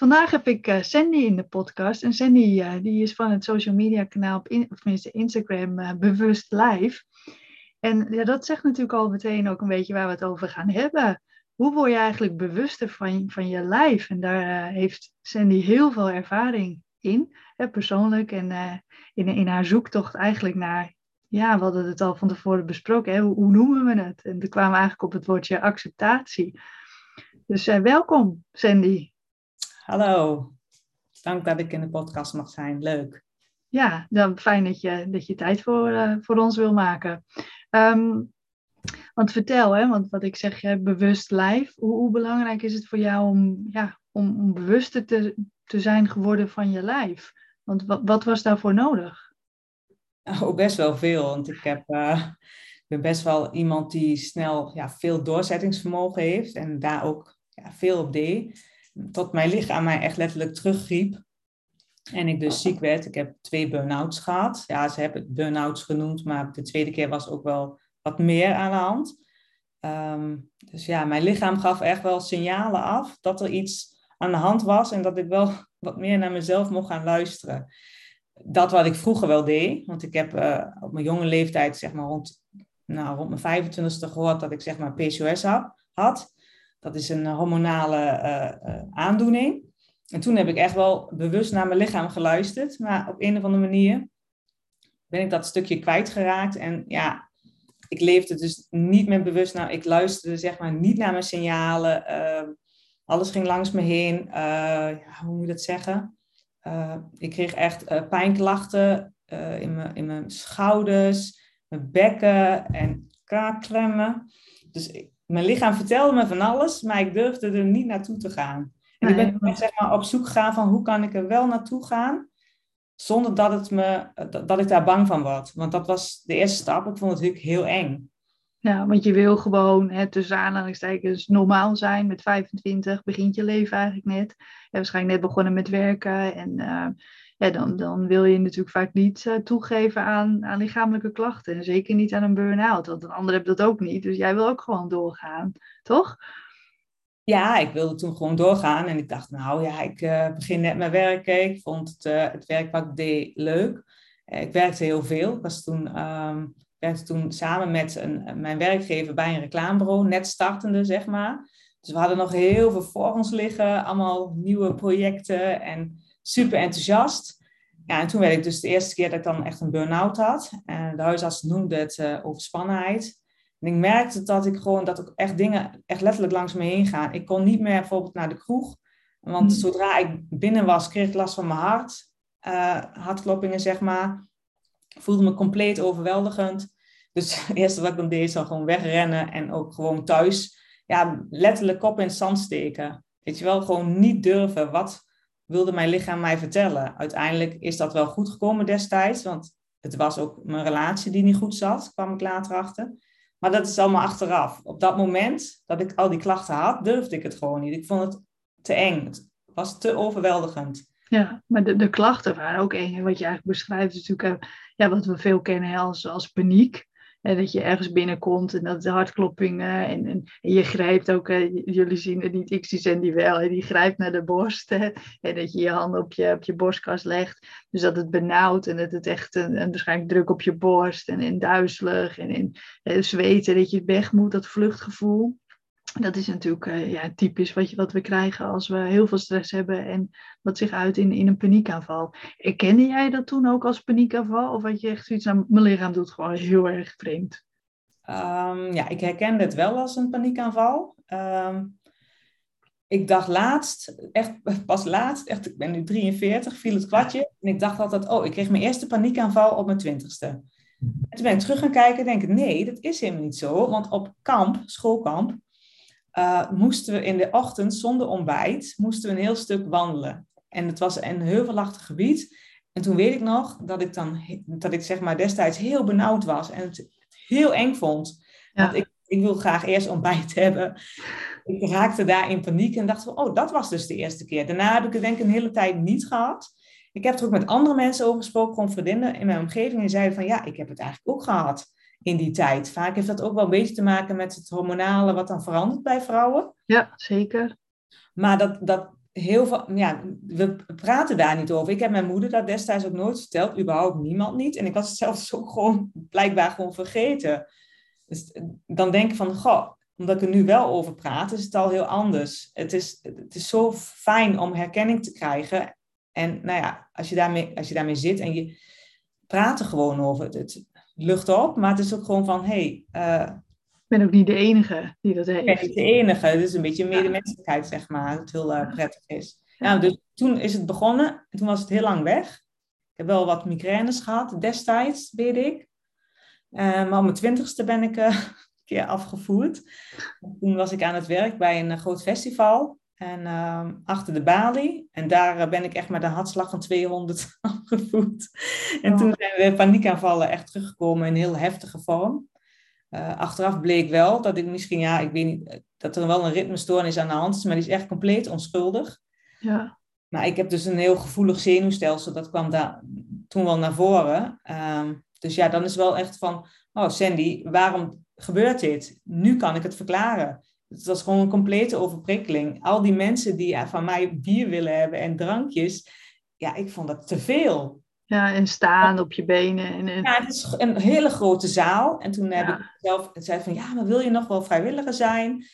Vandaag heb ik uh, Sandy in de podcast. En Sandy uh, die is van het social media kanaal, op of tenminste Instagram, uh, Bewust Live. En ja, dat zegt natuurlijk al meteen ook een beetje waar we het over gaan hebben. Hoe word je eigenlijk bewuster van, van je lijf? En daar heeft Sandy heel veel ervaring in, hè, persoonlijk. En in, in haar zoektocht eigenlijk naar, ja, we hadden het al van tevoren besproken, hè, hoe, hoe noemen we het? En toen kwamen we eigenlijk op het woordje acceptatie. Dus welkom, Sandy. Hallo, dank dat ik in de podcast mag zijn. Leuk. Ja, dan fijn dat je, dat je tijd voor, uh, voor ons wil maken. Um, want vertel, hè, want wat ik zeg, je bewust lijf. Hoe, hoe, belangrijk is het voor jou om, ja, om, om bewuster te, te zijn geworden van je lijf? Want wat, wat was daarvoor nodig? Oh, best wel veel. Want ik heb, uh, ben best wel iemand die snel ja, veel doorzettingsvermogen heeft en daar ook ja, veel op deed tot mijn lichaam mij echt letterlijk terugriep. En ik dus ziek werd. Ik heb twee burn-outs gehad. Ja, ze hebben het burn-outs genoemd, maar de tweede keer was ook wel wat meer aan de hand. Ehm, dus ja, mijn lichaam gaf echt wel signalen af dat er iets aan de hand was en dat ik wel wat meer naar mezelf mocht gaan luisteren. Dat wat ik vroeger wel deed, want ik heb uh, op mijn jonge leeftijd, zeg maar rond, nou, rond mijn 25ste gehoord dat ik zeg maar PCOS had. Dat is een hormonale eh, eh, aandoening. En toen heb ik echt wel bewust naar mijn lichaam geluisterd. Maar op een of andere manier ben ik dat stukje kwijtgeraakt. En ja, ik leefde dus niet meer bewust naar. Ik luisterde zeg maar niet naar mijn signalen. Uh, alles ging langs me heen. Hoe moet je dat zeggen? Ik kreeg echt pijnklachten in, mijn, in mijn schouders, mijn bekken en kaakklemmen. Dus ik, mijn lichaam vertelde me van alles, maar ik durfde er niet naartoe te gaan. En ik ben zeg maar, op zoek gegaan van hoe kan ik er wel naartoe gaan, zonder dat, het me, dat ik daar bang van word. Want dat was de eerste stap. Ik vond het natuurlijk heel eng. Ja, want je wil gewoon hè, tussen aanhalingstekens normaal zijn. Met 25 begint je leven eigenlijk net. Je hebt waarschijnlijk net begonnen met werken. En uh, ja, dan, dan wil je natuurlijk vaak niet uh, toegeven aan, aan lichamelijke klachten. En zeker niet aan een burn-out, want een ander heeft dat ook niet. Dus jij wil ook gewoon doorgaan, toch? Ja, ik wilde toen gewoon doorgaan. En ik dacht, nou ja, ik uh, begin net met werken. Ik vond het, uh, het werk wat deed leuk. ik werkte heel veel. Ik was toen, um, toen samen met een, mijn werkgever bij een reclamebureau, net startende, zeg maar. Dus we hadden nog heel veel voor ons liggen, allemaal nieuwe projecten en super enthousiast. Ja, en toen werd ik dus de eerste keer dat ik dan echt een burn-out had. En de huisarts noemde het uh, overspannenheid. En ik merkte dat ik gewoon, dat ook echt dingen echt letterlijk langs me heen gaan. Ik kon niet meer bijvoorbeeld naar de kroeg. Want hmm. zodra ik binnen was, kreeg ik last van mijn hart. Uh, hartkloppingen, zeg maar. Ik voelde me compleet overweldigend. Dus het eerste wat ik dan deed, is dan gewoon wegrennen. En ook gewoon thuis, ja, letterlijk kop in het zand steken. Weet je wel, gewoon niet durven. Wat, wilde mijn lichaam mij vertellen. Uiteindelijk is dat wel goed gekomen destijds, want het was ook mijn relatie die niet goed zat, kwam ik later achter. Maar dat is allemaal achteraf. Op dat moment dat ik al die klachten had, durfde ik het gewoon niet. Ik vond het te eng. Het was te overweldigend. Ja, maar de, de klachten waren ook eng. En wat je eigenlijk beschrijft natuurlijk uh, ja, wat we veel kennen als paniek dat je ergens binnenkomt en dat de hartkloppingen en, en, en, je grijpt ook, jullie zien het niet, ik zie Sandy wel, hè, die grijpt naar de borst hè, en dat je je handen op je, op je borstkas legt. Dus dat het benauwd en dat het echt een, een waarschijnlijk druk op je borst en, en duizelig en in zweten, dat je weg moet, dat vluchtgevoel. Dat is natuurlijk uh, ja, typisch wat, je, wat we krijgen als we heel veel stress hebben en wat zich uit in, in een paniekaanval. Erkende jij dat toen ook als paniekaanval? Of had je echt zoiets aan mijn lichaam doet gewoon heel erg vreemd? Um, ja, ik herkende het wel als een paniekaanval. Um, ik dacht laatst, echt pas laatst, echt, ik ben nu 43, viel het kwartje. En ik dacht altijd, oh, ik kreeg mijn eerste paniekaanval op mijn twintigste. En toen ben ik terug gaan kijken en denk ik, nee, dat is helemaal niet zo. Want op kamp, schoolkamp, uh, moesten we in de ochtend zonder ontbijt moesten we een heel stuk wandelen. En het was een heuvelachtig gebied. En toen weet ik nog dat ik dan, dat ik zeg maar destijds heel benauwd was en het heel eng vond. Want ik, ik wil graag eerst ontbijt hebben. Ik raakte daar in paniek en dacht van, oh, dat was dus de eerste keer. Daarna heb ik het denk ik een hele tijd niet gehad. Ik heb er ook met andere mensen over gesproken, gewoon vriendinnen in mijn omgeving. En zeiden van, ja, ik heb het eigenlijk ook gehad in die tijd. Vaak heeft dat ook wel een beetje te maken met het hormonale wat dan verandert bij vrouwen. Ja, zeker. Maar dat, dat heel veel, ja, we praten daar niet over. Ik heb mijn moeder dat destijds ook nooit verteld, überhaupt niemand niet. En ik was het zelfs ook gewoon blijkbaar gewoon vergeten. Dus eh, dan denk ik van, goh, omdat ik er nu wel over praat, is het al heel anders. Het is, het is zo fijn om herkenning te krijgen. En nou ja, als je daarmee, als je daarmee zit en je praat er gewoon over, het, het lucht op, maar het is ook gewoon van, hé, hey, uh, ik ben ook niet de enige die dat heeft. Ik ben niet de enige. Het is een beetje medemenselijkheid, zeg maar, dat heel uh, prettig is. Ja, dus toen is het begonnen en toen was het heel lang weg. Ik heb wel wat migraines gehad destijds, weet ik. Uh, maar op mijn twintigste ben ik een keer afgevoerd. toen was ik aan het werk bij een groot festival. En uh, achter de balie. En daar ben ik echt met een hartslag van 200 afgevoerd. En toen zijn we paniekaanvallen echt teruggekomen in heel heftige vorm. Uh, achteraf bleek wel dat ik misschien, ja, ik weet niet, dat er wel een ritmestoornis aan de hand is, maar die is echt compleet onschuldig. Ja. Maar ik heb dus een heel gevoelig zenuwstelsel, dat kwam daar toen wel naar voren. Uh, dus ja, dan is wel echt van, oh Sandy, waarom gebeurt dit? Nu kan ik het verklaren. Het was gewoon een complete overprikkeling. Al die mensen die van mij bier willen hebben en drankjes, ja, ik vond dat te veel. Ja, en staan op je benen. En, en... Ja, het is een hele grote zaal. En toen heb ik zelf zei van, ja, maar wil je nog wel vrijwilliger zijn?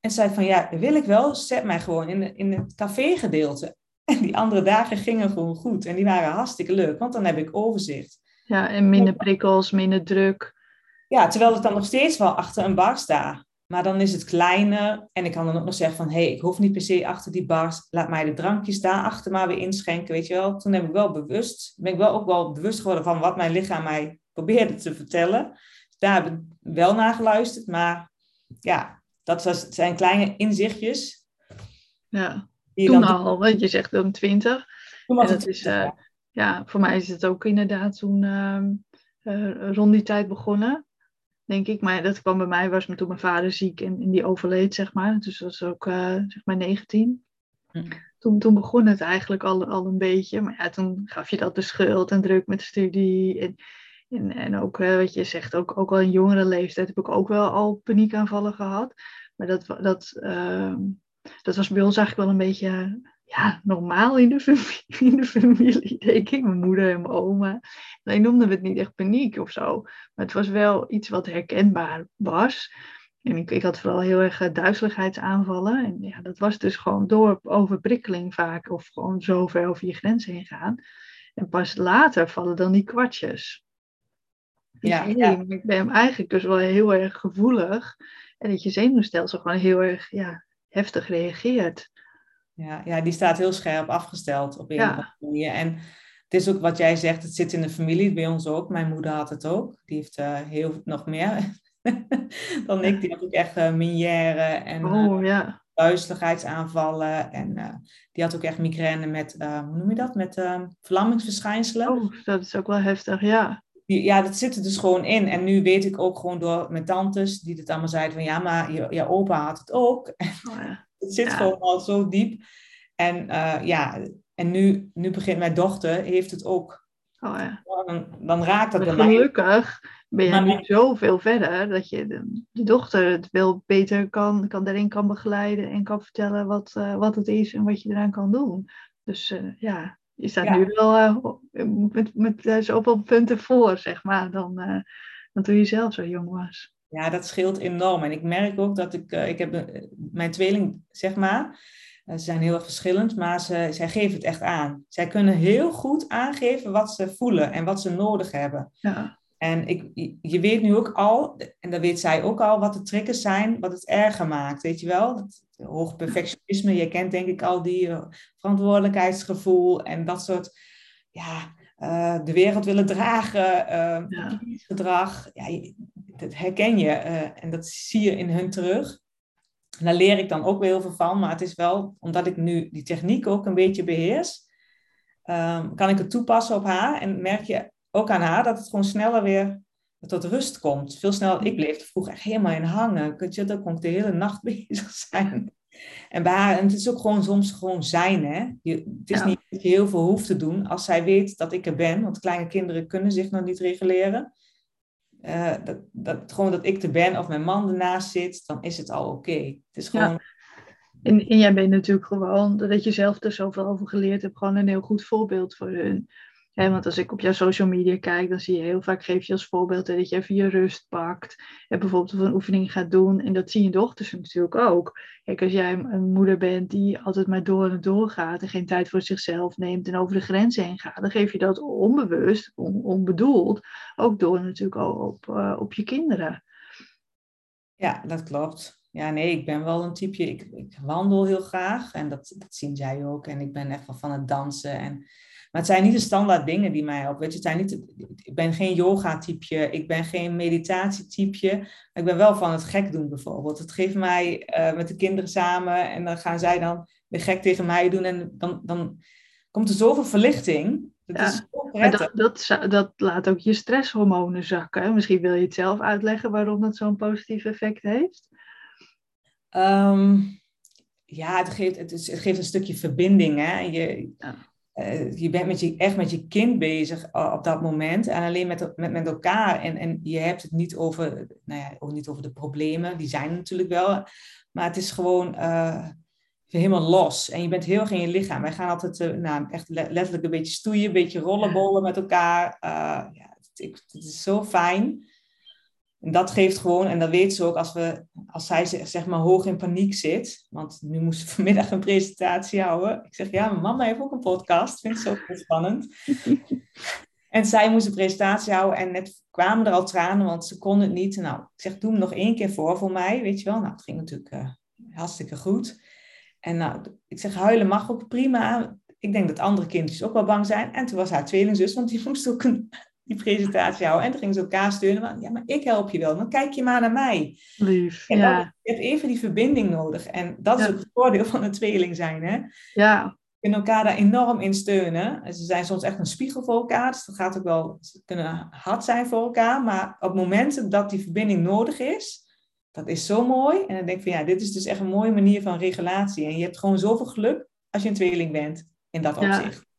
En zei van, ja, wil ik wel. Zet mij gewoon in, in het café-gedeelte. En die andere dagen gingen gewoon goed. En die waren hartstikke leuk, want dan heb ik overzicht. Ja, en minder prikkels, minder druk. Ja, terwijl ik dan nog steeds wel achter een bar sta. Maar dan is het kleiner. En ik kan dan ook nog zeggen van... hé, hey, ik hoef niet per se achter die bars. Laat mij de drankjes daar achter maar weer inschenken, weet je wel. Toen heb ik wel bewust... ben ik wel ook wel bewust geworden van wat mijn lichaam mij probeerde te vertellen. Dus daar heb ik wel naar geluisterd. Maar ja, dat was, zijn kleine inzichtjes. Ja, toen dan... al. Want je zegt om twintig. Toen was het, is, uh, ja, voor mij is het ook inderdaad toen... Uh, rond die tijd begonnen denk ik. Maar dat kwam bij mij, was toen mijn vader ziek en, en die overleed, zeg maar. Dus dat was ook, uh, zeg maar, 19. Hm. Toen, toen begon het eigenlijk al, al een beetje. Maar ja, toen gaf je dat de schuld en druk met de studie. En, en, en ook, uh, wat je zegt, ook, ook al in jongere leeftijd heb ik ook wel al paniekaanvallen gehad. Maar dat, dat, uh, dat was bij ons eigenlijk wel een beetje ja, normaal in de, familie, in de familie, denk ik. Mijn moeder en mijn oma. Alleen noemden we het niet echt paniek of zo. Maar het was wel iets wat herkenbaar was. En ik, ik had vooral heel erg uh, duizeligheidsaanvallen. En ja, dat was dus gewoon door overprikkeling vaak. Of gewoon zo ver over je grens heen gaan. En pas later vallen dan die kwartjes. Dus ja, ja. Ik ben eigenlijk dus wel heel erg gevoelig. En dat je zenuwstelsel gewoon heel erg ja, heftig reageert. Ja, ja, die staat heel scherp afgesteld op een ja. of andere manier. En het is ook wat jij zegt, het zit in de familie, bij ons ook. Mijn moeder had het ook. Die heeft uh, heel nog meer dan ik. Die had ook echt uh, minière en oh, uh, ja. duizeligheidsaanvallen. En die had ook echt migraine met, hoe noem je dat? Met verlammingsverschijnselen. Oh, dat is ook wel heftig, ja. Die, ja, dat zit er dus gewoon in. En nu weet ik ook gewoon door mijn tantes, die het allemaal zeiden van ja, maar je, je opa had het ook. Oh, ja. Het zit gewoon al zo diep. En uh, ja, en nu, nu begint mijn dochter, heeft het ook. Oh, ja. dan, dan raakt dat bij. Gelukkig ben je nu zoveel verder dat je de, de, dochter het veel beter kan, kan daarin kan begeleiden en kan vertellen wat, uh, wat het is en wat je eraan kan doen. Dus uh, ja, je staat ja. nu wel met, met zoveel punten voor, zeg maar, dan, dan toen je zelf zo jong was. Ja, dat scheelt enorm. En ik merk ook dat ik, uh, ik heb uh, mijn tweeling, zeg maar, uh, ze zijn heel erg verschillend, maar ze, zij geven het echt aan. Zij kunnen heel goed aangeven wat ze voelen en wat ze nodig hebben. Ja. En ik, je weet nu ook al, en dat weet zij ook al, wat de triggers zijn, wat het erger maakt. Weet je wel? Het hoog perfectionisme, je kent denk ik al die verantwoordelijkheidsgevoel en dat soort, ja, de wereld willen dragen, ja. gedrag. Ja, dat herken je uh, en dat zie je in hun terug. En daar leer ik dan ook weer heel veel van. Maar het is wel, omdat ik nu die techniek ook een beetje beheers, um, kan ik het toepassen op haar. En merk je ook aan haar dat het gewoon sneller weer tot rust komt. Veel sneller. Ik bleef er vroeger echt helemaal in hangen. Kun je, dan kon ik de hele nacht bezig zijn. En bij haar, en het is ook gewoon soms gewoon zijn. Hè? Je, het is ja. niet dat je heel veel hoeft te doen als zij weet dat ik er ben. Want kleine kinderen kunnen zich nog niet reguleren. Uh, dat, dat, gewoon dat ik er ben of mijn man ernaast zit, dan is het al oké. Okay. Het is gewoon, En, en jij bent natuurlijk gewoon, dat je zelf er zoveel over geleerd hebt, gewoon een heel goed voorbeeld voor hun. Want als ik op jouw social media kijk, dan zie je heel vaak, geef je als voorbeeld dat je even je rust pakt. En bijvoorbeeld een oefening gaat doen. En dat zien je dochters natuurlijk ook. Kijk, als jij een moeder bent die altijd maar door en door gaat en geen tijd voor zichzelf neemt en over de grenzen heen gaat, dan geef je dat onbewust, onbedoeld, ook door natuurlijk op, uh, op je kinderen. Ja, dat klopt. Ja, nee, ik ben wel een type, ik, ik wandel heel graag en dat, zien zij ook. En ik ben echt wel van het dansen en het zijn niet de standaard dingen die mij op. Weet je, het zijn niet, ik ben geen yoga-typeje, ik ben geen meditatie-typeje. Maar ik ben wel van het gek doen bijvoorbeeld. Het geeft mij uh, met de kinderen samen en dan gaan zij dan weer gek tegen mij doen. En dan, dan komt er zoveel verlichting. Dat ja, is dat, dat, dat, laat ook je stresshormonen zakken. Misschien wil je het zelf uitleggen waarom dat zo'n positief effect heeft. Um, ja, het geeft, het, is, het geeft een stukje verbinding. Hè? Je, ja. Eh, je bent met je, echt met je kind bezig eh, op dat moment. En alleen met, met, met elkaar. En, en je hebt het niet over, nou ja, ook niet over de problemen. Die zijn natuurlijk wel. Maar het is gewoon uh, helemaal los. En je bent heel erg in je lichaam. Wij gaan altijd nou, echt letterlijk een beetje stoeien. Een beetje rollenbollen met elkaar. ja, het, het, is zo fijn. En dat geeft gewoon, en dat weet ze ook als, we, als zij zeg maar hoog in paniek zit. Want nu moest ze vanmiddag een presentatie houden. Ik zeg, ja, mijn mama heeft ook een podcast. Vind ik zo heel spannend. en zij moest een presentatie houden en net kwamen er al tranen, want ze kon het niet. Nou, ik zeg, doe hem nog één keer voor voor mij, weet je wel. Nou, het ging natuurlijk uh, hartstikke goed. En nou, ik zeg, huilen mag ook prima. Ik denk dat andere kindjes ook wel bang zijn. En toen was haar tweelingzus, want die moest ook een die presentatie houden. En toen gingen ze elkaar steunen. ja, maar ik help je wel. Dan kijk je maar naar mij. Lief, en ja. je hebt even die verbinding nodig. En dat is ook het voordeel van een tweeling zijn. Hè? Ja. Je kunt elkaar daar enorm in steunen. En ze zijn soms echt een spiegel voor elkaar. Dus dat gaat ook wel, ze kunnen hard zijn voor elkaar. Maar op momenten dat die verbinding nodig is, dat is zo mooi. En dan denk ik van ja, dit is dus echt een mooie manier van regulatie. En je hebt gewoon zoveel geluk als je een tweeling bent in dat opzicht.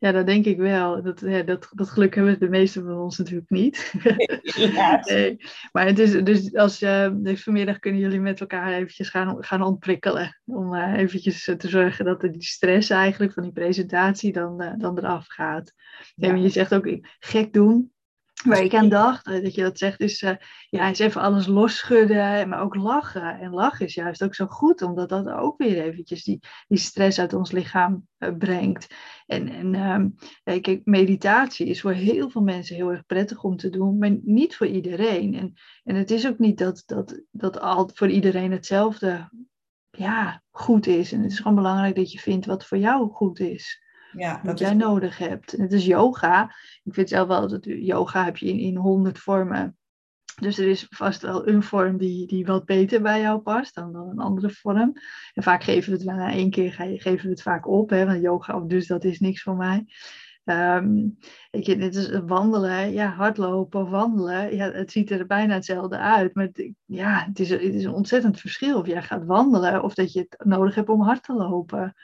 Ja, dat denk ik wel. Dat, ja, dat, dat geluk hebben de meeste van ons natuurlijk niet. nee. Maar het is dus als uh, dus vanmiddag kunnen jullie met elkaar eventjes gaan, gaan ontprikkelen. Om uh, eventjes te zorgen dat die stress eigenlijk van die presentatie dan, uh, dan eraf gaat. Ja. En je zegt ook gek doen. Waar ik aan dacht, dat je dat zegt, is uh, ja, is even alles losschudden, maar ook lachen. En lachen is juist ook zo goed, omdat dat ook weer eventjes die, die stress uit ons lichaam uh, brengt. En, en um, kijk, meditatie is voor heel veel mensen heel erg prettig om te doen, maar niet voor iedereen. En, en het is ook niet dat, dat, dat al voor iedereen hetzelfde ja, goed is. En het is gewoon belangrijk dat je vindt wat voor jou goed is ja, wat jij nodig hebt. En het is yoga. Ik vind zelf wel dat yoga heb je in, in honderd vormen. Dus er is vast wel een vorm die, die wat beter bij jou past dan, dan een andere vorm. En vaak geven we het na één keer geven we het vaak op. Hè, want yoga, dus dat is niks voor mij. Um, je, dit is wandelen, ja, hardlopen of wandelen. Ja, het ziet er bijna hetzelfde uit. Maar het, ja, het is, het is een ontzettend verschil of jij gaat wandelen of dat je het nodig hebt om hard te lopen.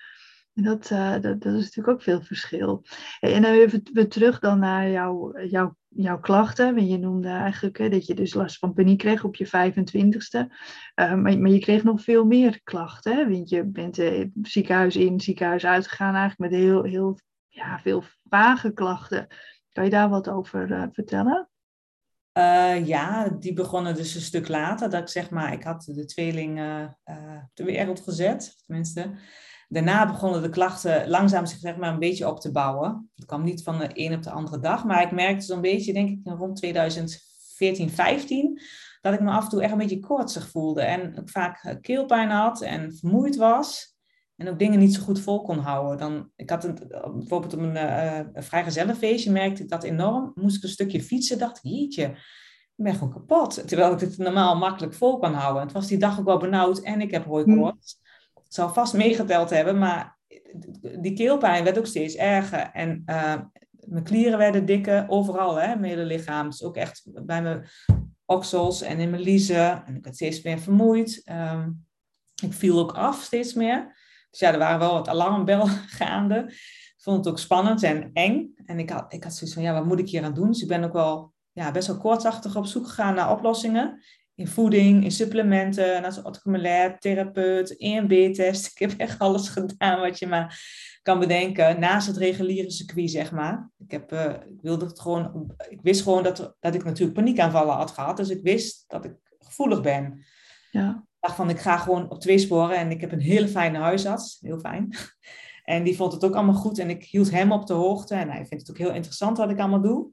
Dat, uh, dat, dat, is natuurlijk ook veel verschil. En dan even weer terug dan naar jouw, jouw, jouw klachten. Je noemde eigenlijk hè, dat je dus last van paniek kreeg op je 25ste. Uh, maar, maar, je kreeg nog veel meer klachten. Hè? Want je bent uh, ziekenhuis in, ziekenhuis uitgegaan eigenlijk met heel, heel ja, veel vage klachten. Kan je daar wat over uh, vertellen? ja, die begonnen dus een stuk later. Dat ik zeg maar, ik had de tweeling de wereld gezet. Tenminste, Daarna begonnen de klachten langzaam zich zeg maar, een beetje op te bouwen. Het kwam niet van de een op de andere dag, maar ik merkte zo'n beetje, denk ik, rond 2014, 15, dat ik me af en toe echt een beetje koortsig voelde. En ook vaak eh, keelpijn had en vermoeid was. En ook dingen niet zo goed vol kon houden. Dan, ik had een, bijvoorbeeld op een, uh, vrijgezellenfeestje merkte ik dat enorm. Moest ik een stukje fietsen, dacht ik, ik ben gewoon kapot. Terwijl ik het normaal makkelijk vol kan houden. Het was die dag ook wel benauwd en ik heb hooikoorts zal vast meegeteld hebben, maar die keelpijn werd ook steeds erger. En uh, mijn klieren werden dikker, overal, hè, mijn hele lichaam. Dus ook echt bij mijn oksels en in mijn liezen. En ik werd steeds meer vermoeid. Um, ik viel ook af steeds meer. Dus ja, er waren wel wat alarmbellen gaande. Ik vond het ook spannend en eng. En ik had, ik had zoiets van, ja, wat moet ik hier aan doen? Dus ik ben ook wel ja, best wel kortachtig op zoek gegaan naar oplossingen. In voeding, in supplementen, narcotic therapeut, EMB-test. Ik heb echt alles gedaan wat je maar kan bedenken, naast het reguliere circuit, zeg maar. Ik, heb, uh, ik, wilde het gewoon, ik wist gewoon dat, dat ik natuurlijk paniekaanvallen had gehad, dus ik wist dat ik gevoelig ben. Ja. Ik dacht van, ik ga gewoon op twee sporen en ik heb een hele fijne huisarts, heel fijn. En die vond het ook allemaal goed en ik hield hem op de hoogte en hij vindt het ook heel interessant wat ik allemaal doe.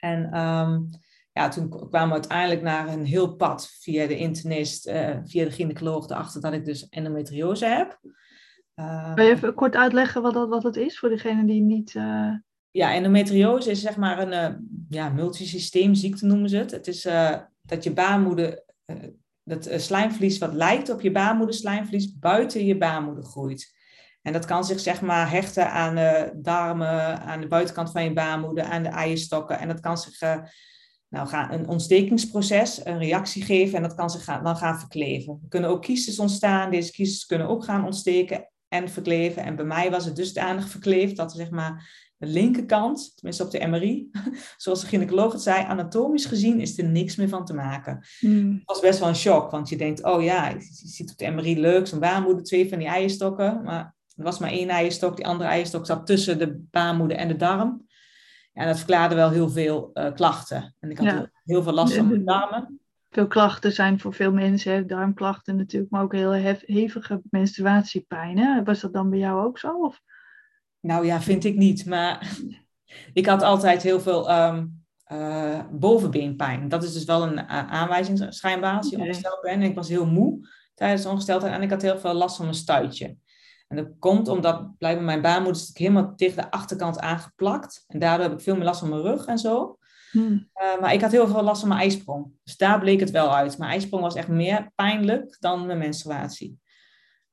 En um, ja, toen kwamen we uiteindelijk naar een heel pad via de internist, uh, via de gynaecoloog, erachter dat ik dus endometriose heb. Uh, Wil je even kort uitleggen wat dat, wat dat is voor degene die niet... Uh... Ja, endometriose is zeg maar een ja, multisysteemziekte noemen ze het. Het is dat je baarmoeder, dat slijmvlies wat lijkt op je baarmoederslijmvlies, buiten je baarmoeder groeit. En dat kan zich zeg maar hechten aan de darmen, aan de buitenkant van je baarmoeder, aan de eierstokken. En dat kan zich nou, gaan, een ontstekingsproces, een reactie geven en dat kan zich gaan, dan gaan verkleven. Er kunnen ook kiestes ontstaan. Deze kiestes kunnen ook gaan ontsteken en verkleven. En bij mij was het dusdanig verkleefd dat zeg maar, de linkerkant, tenminste op de MRI, zoals de gynaecoloog het zei, anatomisch gezien is er niks meer van te maken. Hmm. Dat was best wel een shock, want je denkt, oh ja, je ziet op de MRI leuk, zo'n baarmoeder, twee van die eierstokken, maar er was maar één eierstok, die andere eierstok zat tussen de baarmoeder en de darm. En dat verklaarde wel heel veel uh, klachten. En ik had heel veel last van mijn darmen. Veel klachten zijn voor veel mensen, darmklachten natuurlijk, maar ook heel hevige menstruatiepijn. Hè? Was dat dan bij jou ook zo? Of? Nou ja, vind ik niet. Maar ik had altijd heel veel um, uh, bovenbeenpijn. Dat is dus wel een aanwijzing schijnbaar als je ongesteld bent. En ik was heel moe tijdens de ongesteldheid en ik had heel veel last van mijn stuitje. En dat komt omdat blijkbaar mijn baarmoeder helemaal tegen de achterkant aangeplakt. En daardoor heb ik veel meer last van mijn rug en zo. Hmm. Uh, maar ik had heel veel last van mijn ijsprong. Dus daar bleek het wel uit. Mijn ijsprong was echt meer pijnlijk dan mijn menstruatie.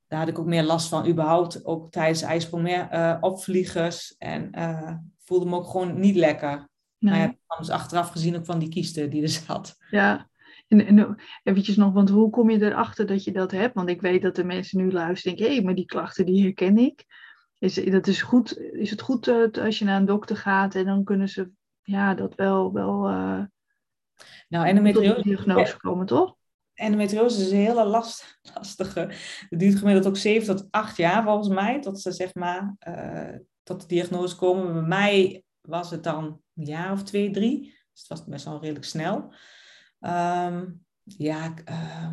Daar had ik ook meer last van, überhaupt ook tijdens de ijsprong. Meer uh, opvliegers en uh, voelde me ook gewoon niet lekker. Nee. Maar ja, dus achteraf gezien ook van die kiesten die er zat. Ja, en, en eventjes nog, want hoe kom je erachter dat je dat hebt? Want ik weet dat de mensen nu luisteren en denken, hé, hey, maar die klachten die herken ik. Is, dat is, goed, is het goed uh, als je naar een dokter gaat en dan kunnen ze ja, dat wel, wel uh, nou, endometriose, tot diagnose komen, toch? Endometriose is een hele last, lastige. Het duurt gemiddeld ook 7 tot 8 jaar volgens mij, tot ze zeg maar uh, tot de diagnose komen. Bij mij was het dan een jaar of twee, drie. Dus het was best wel redelijk snel. Um, ja, uh,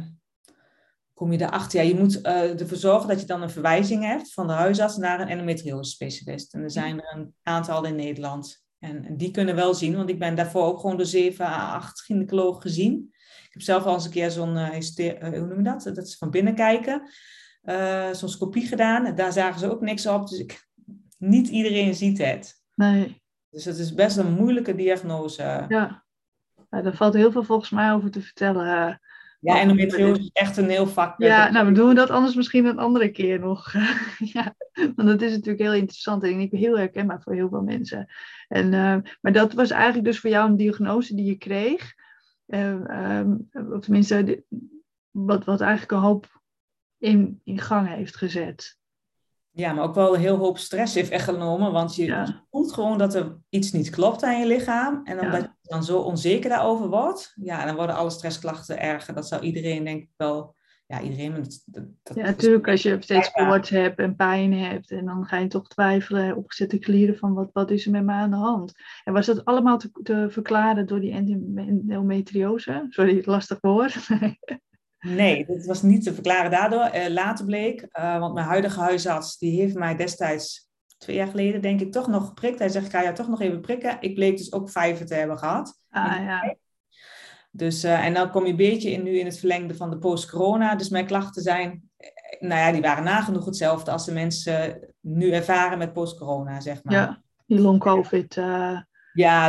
kom je erachter? Ja, je moet uh, ervoor zorgen dat je dan een verwijzing hebt van de huisarts naar een endometriose specialist. En er zijn er een aantal in Nederland. En, die kunnen wel zien, want ik ben daarvoor ook gewoon door 7 à 8 gynaecologen gezien. Ik heb zelf al eens een keer zo'n, uh, hoe noem je dat? Dat is van binnen kijken. zo'n scopie gedaan. En daar zagen ze ook niks op. Dus ik, niet iedereen ziet het. Nee. Dus het is best een moeilijke diagnose. Ja. Ja, daar valt heel veel volgens mij over te vertellen. Eh, ja, endometriose is echt een heel vak. Ja, nou, we doen dat anders misschien een andere keer nog. ja, want dat is natuurlijk heel interessant en ik heel herkenbaar voor heel veel mensen. En, uh, maar dat was eigenlijk dus voor jou een diagnose die je kreeg. Uh, um, of tenminste, wat, wat eigenlijk een hoop in, in gang heeft gezet. Ja, maar ook wel een heel hoop stress heeft echt genomen. Want je voelt gewoon dat er iets niet klopt aan je lichaam. En omdat je dan zo onzeker daarover wordt, ja, dan worden alle stressklachten erger. Dat zou iedereen denk ik wel, ja, iedereen. Dat, dat, ja, natuurlijk als je steeds koorts hebt en pijn hebt. En dan ga je toch twijfelen, opgezette klieren van wat, wat is er met mij aan de hand. En was dat allemaal te, te verklaren door die endometriose? Sorry, lastig woord. Nee, dat was niet te verklaren daardoor. Uh, later bleek, uh, want mijn huidige huisarts, die heeft mij destijds, twee jaar geleden denk ik, toch nog geprikt. Hij zegt, ik ga jou toch nog even prikken. Ik bleek dus ook vijven te hebben gehad. Ah ja. Dus, uh, en dan kom je een beetje in, nu in het verlengde van de post-corona. Dus mijn klachten zijn, nou ja, die waren nagenoeg hetzelfde als de mensen nu ervaren met post-corona, zeg maar. Ja, die long-covid. Ja,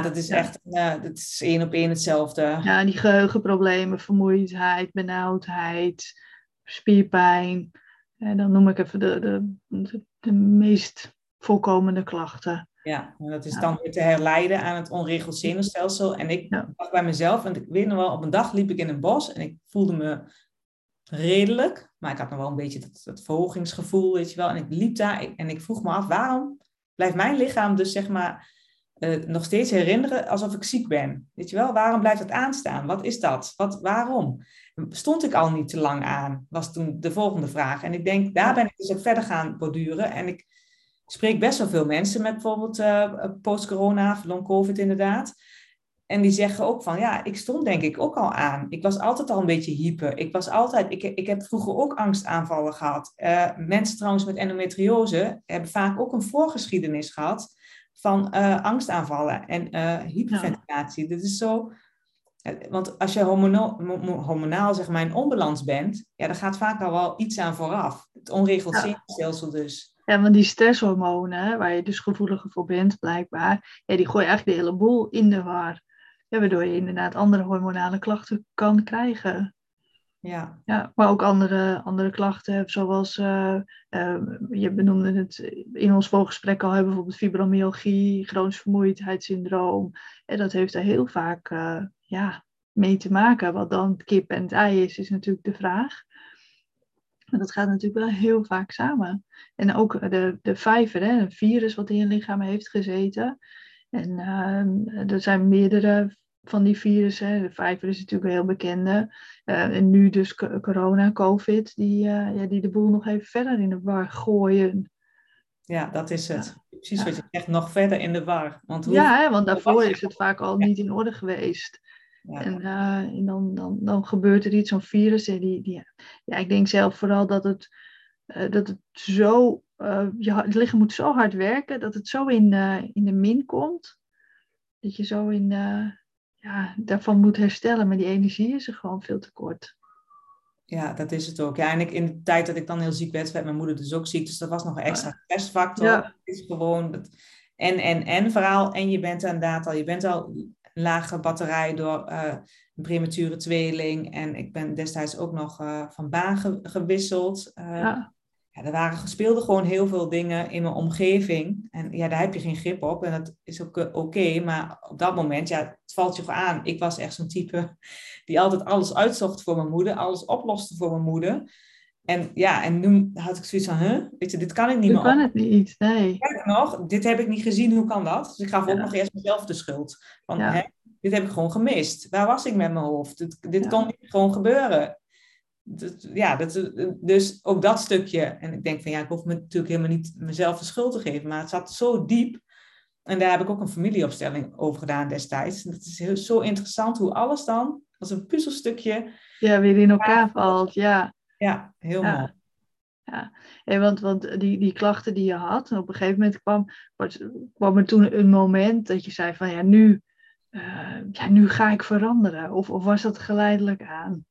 dat is echt uh, dat is één op één hetzelfde. Ja, die geheugenproblemen, vermoeidheid, benauwdheid, spierpijn. En dan noem ik even de, de, de, de meest voorkomende klachten. Ja, en dat is dan weer te herleiden aan het onregeld zenuwstelsel. En ik dacht bij mezelf, want ik weet nog wel, op een dag liep ik in een bos en ik voelde me redelijk, maar ik had nog wel een beetje dat, dat verhogingsgevoel, weet je wel. En ik liep daar en ik vroeg me af, waarom blijft mijn lichaam dus zeg maar uh, nog steeds herinneren alsof ik ziek ben. Weet je wel, waarom blijft het aanstaan? Wat is dat? Wat, waarom? Stond ik al niet te lang aan? Was toen de volgende vraag. En ik denk, daar ben ik dus ook verder gaan borduren. En ik spreek best wel veel mensen met bijvoorbeeld uh, post-corona, long-covid inderdaad. En die zeggen ook van, ja, ik stond denk ik ook al aan. Ik was altijd al een beetje hyper. Ik was altijd, ik, ik heb vroeger ook angstaanvallen gehad. Uh, mensen trouwens met endometriose hebben vaak ook een voorgeschiedenis gehad van uh, angstaanvallen en uh, hyperventilatie. Ja. Dit is zo, want als je hormonaal, hormonaal zeg maar in onbalans bent, ja, dan gaat vaak al wel iets aan vooraf. Het onregeld zenuwstelsel dus. Ja, want die stresshormonen, waar je dus gevoeliger voor bent, blijkbaar, ja, die gooien eigenlijk de hele boel in de war. Ja, waardoor je inderdaad andere hormonale klachten kan krijgen. Ja. ja, maar ook andere, andere klachten, zoals uh, uh, je benoemde het in ons voorgesprek al, bijvoorbeeld fibromyalgie, chronisch vermoeidheidssyndroom. En dat heeft er heel vaak uh, ja, mee te maken. Wat dan kip en het ei is, is natuurlijk de vraag. Maar dat gaat natuurlijk wel heel vaak samen. En ook de, de vijver, hè, een virus wat in je lichaam heeft gezeten. En er zijn meerdere van die virussen. De vijver is natuurlijk een heel bekende. Uh, en nu dus corona, covid, die, uh, ja, die de boel nog even verder in de war gooien. Ja, dat is het. Ja. Precies wat je zegt, nog verder in de war. Want hoe... Ja, hè, want daarvoor is het vaak al niet in orde geweest. Ja. En, uh, en dan, dan, dan gebeurt er iets, zo'n virus. Die, die, ja, ik denk zelf vooral dat het, dat het zo, je, het lichaam moet zo hard werken, dat het zo in, in de min komt. Dat je zo in, ja, daarvan moet herstellen. Maar die energie is er gewoon veel te kort. Ja, dat is het ook. Ja, en ik, in de tijd dat ik dan heel ziek werd, werd mijn moeder dus ook ziek. Dus dat was nog een extra stressfactor. Ja. Het is gewoon het en, en, en verhaal. En je bent inderdaad al, je bent al lage batterij door uh, een premature tweeling. En ik ben destijds ook nog uh, van baan gewisseld. Uh, ja ja, er waren gespeelde gewoon heel veel dingen in mijn omgeving. En ja, daar heb je geen grip op. En dat is ook uh, oké. maar op dat moment, ja, het valt je aan. Ik was echt zo'n type die altijd alles uitzocht voor mijn moeder. Alles oploste voor mijn moeder. En ja, en nu had ik zoiets van, huh? Weet je, dit kan ik niet meer. kan het niet, nee. nog, dit heb ik niet gezien, hoe kan dat? Dus ik gaf ja. ook nog eerst mezelf de schuld. Van, ja. hè, dit heb ik gewoon gemist. Waar was ik met mijn hoofd? Dit, dit kon niet gewoon gebeuren ja, dat, dus ook dat stukje. En ik denk van ja, ik hoef me natuurlijk helemaal niet mezelf de schuld te geven, maar het zat zo diep. En daar heb ik ook een familieopstelling over gedaan destijds. En het is heel, zo interessant hoe alles dan als een puzzelstukje. Ja, weer in elkaar valt. Ja, ja heel ja. mooi. Ja, en want, want die, die klachten die je had, en op een gegeven moment kwam, kwam er toen een moment dat je zei van ja, nu, uh, ja, nu ga ik veranderen. Of, of was dat geleidelijk aan?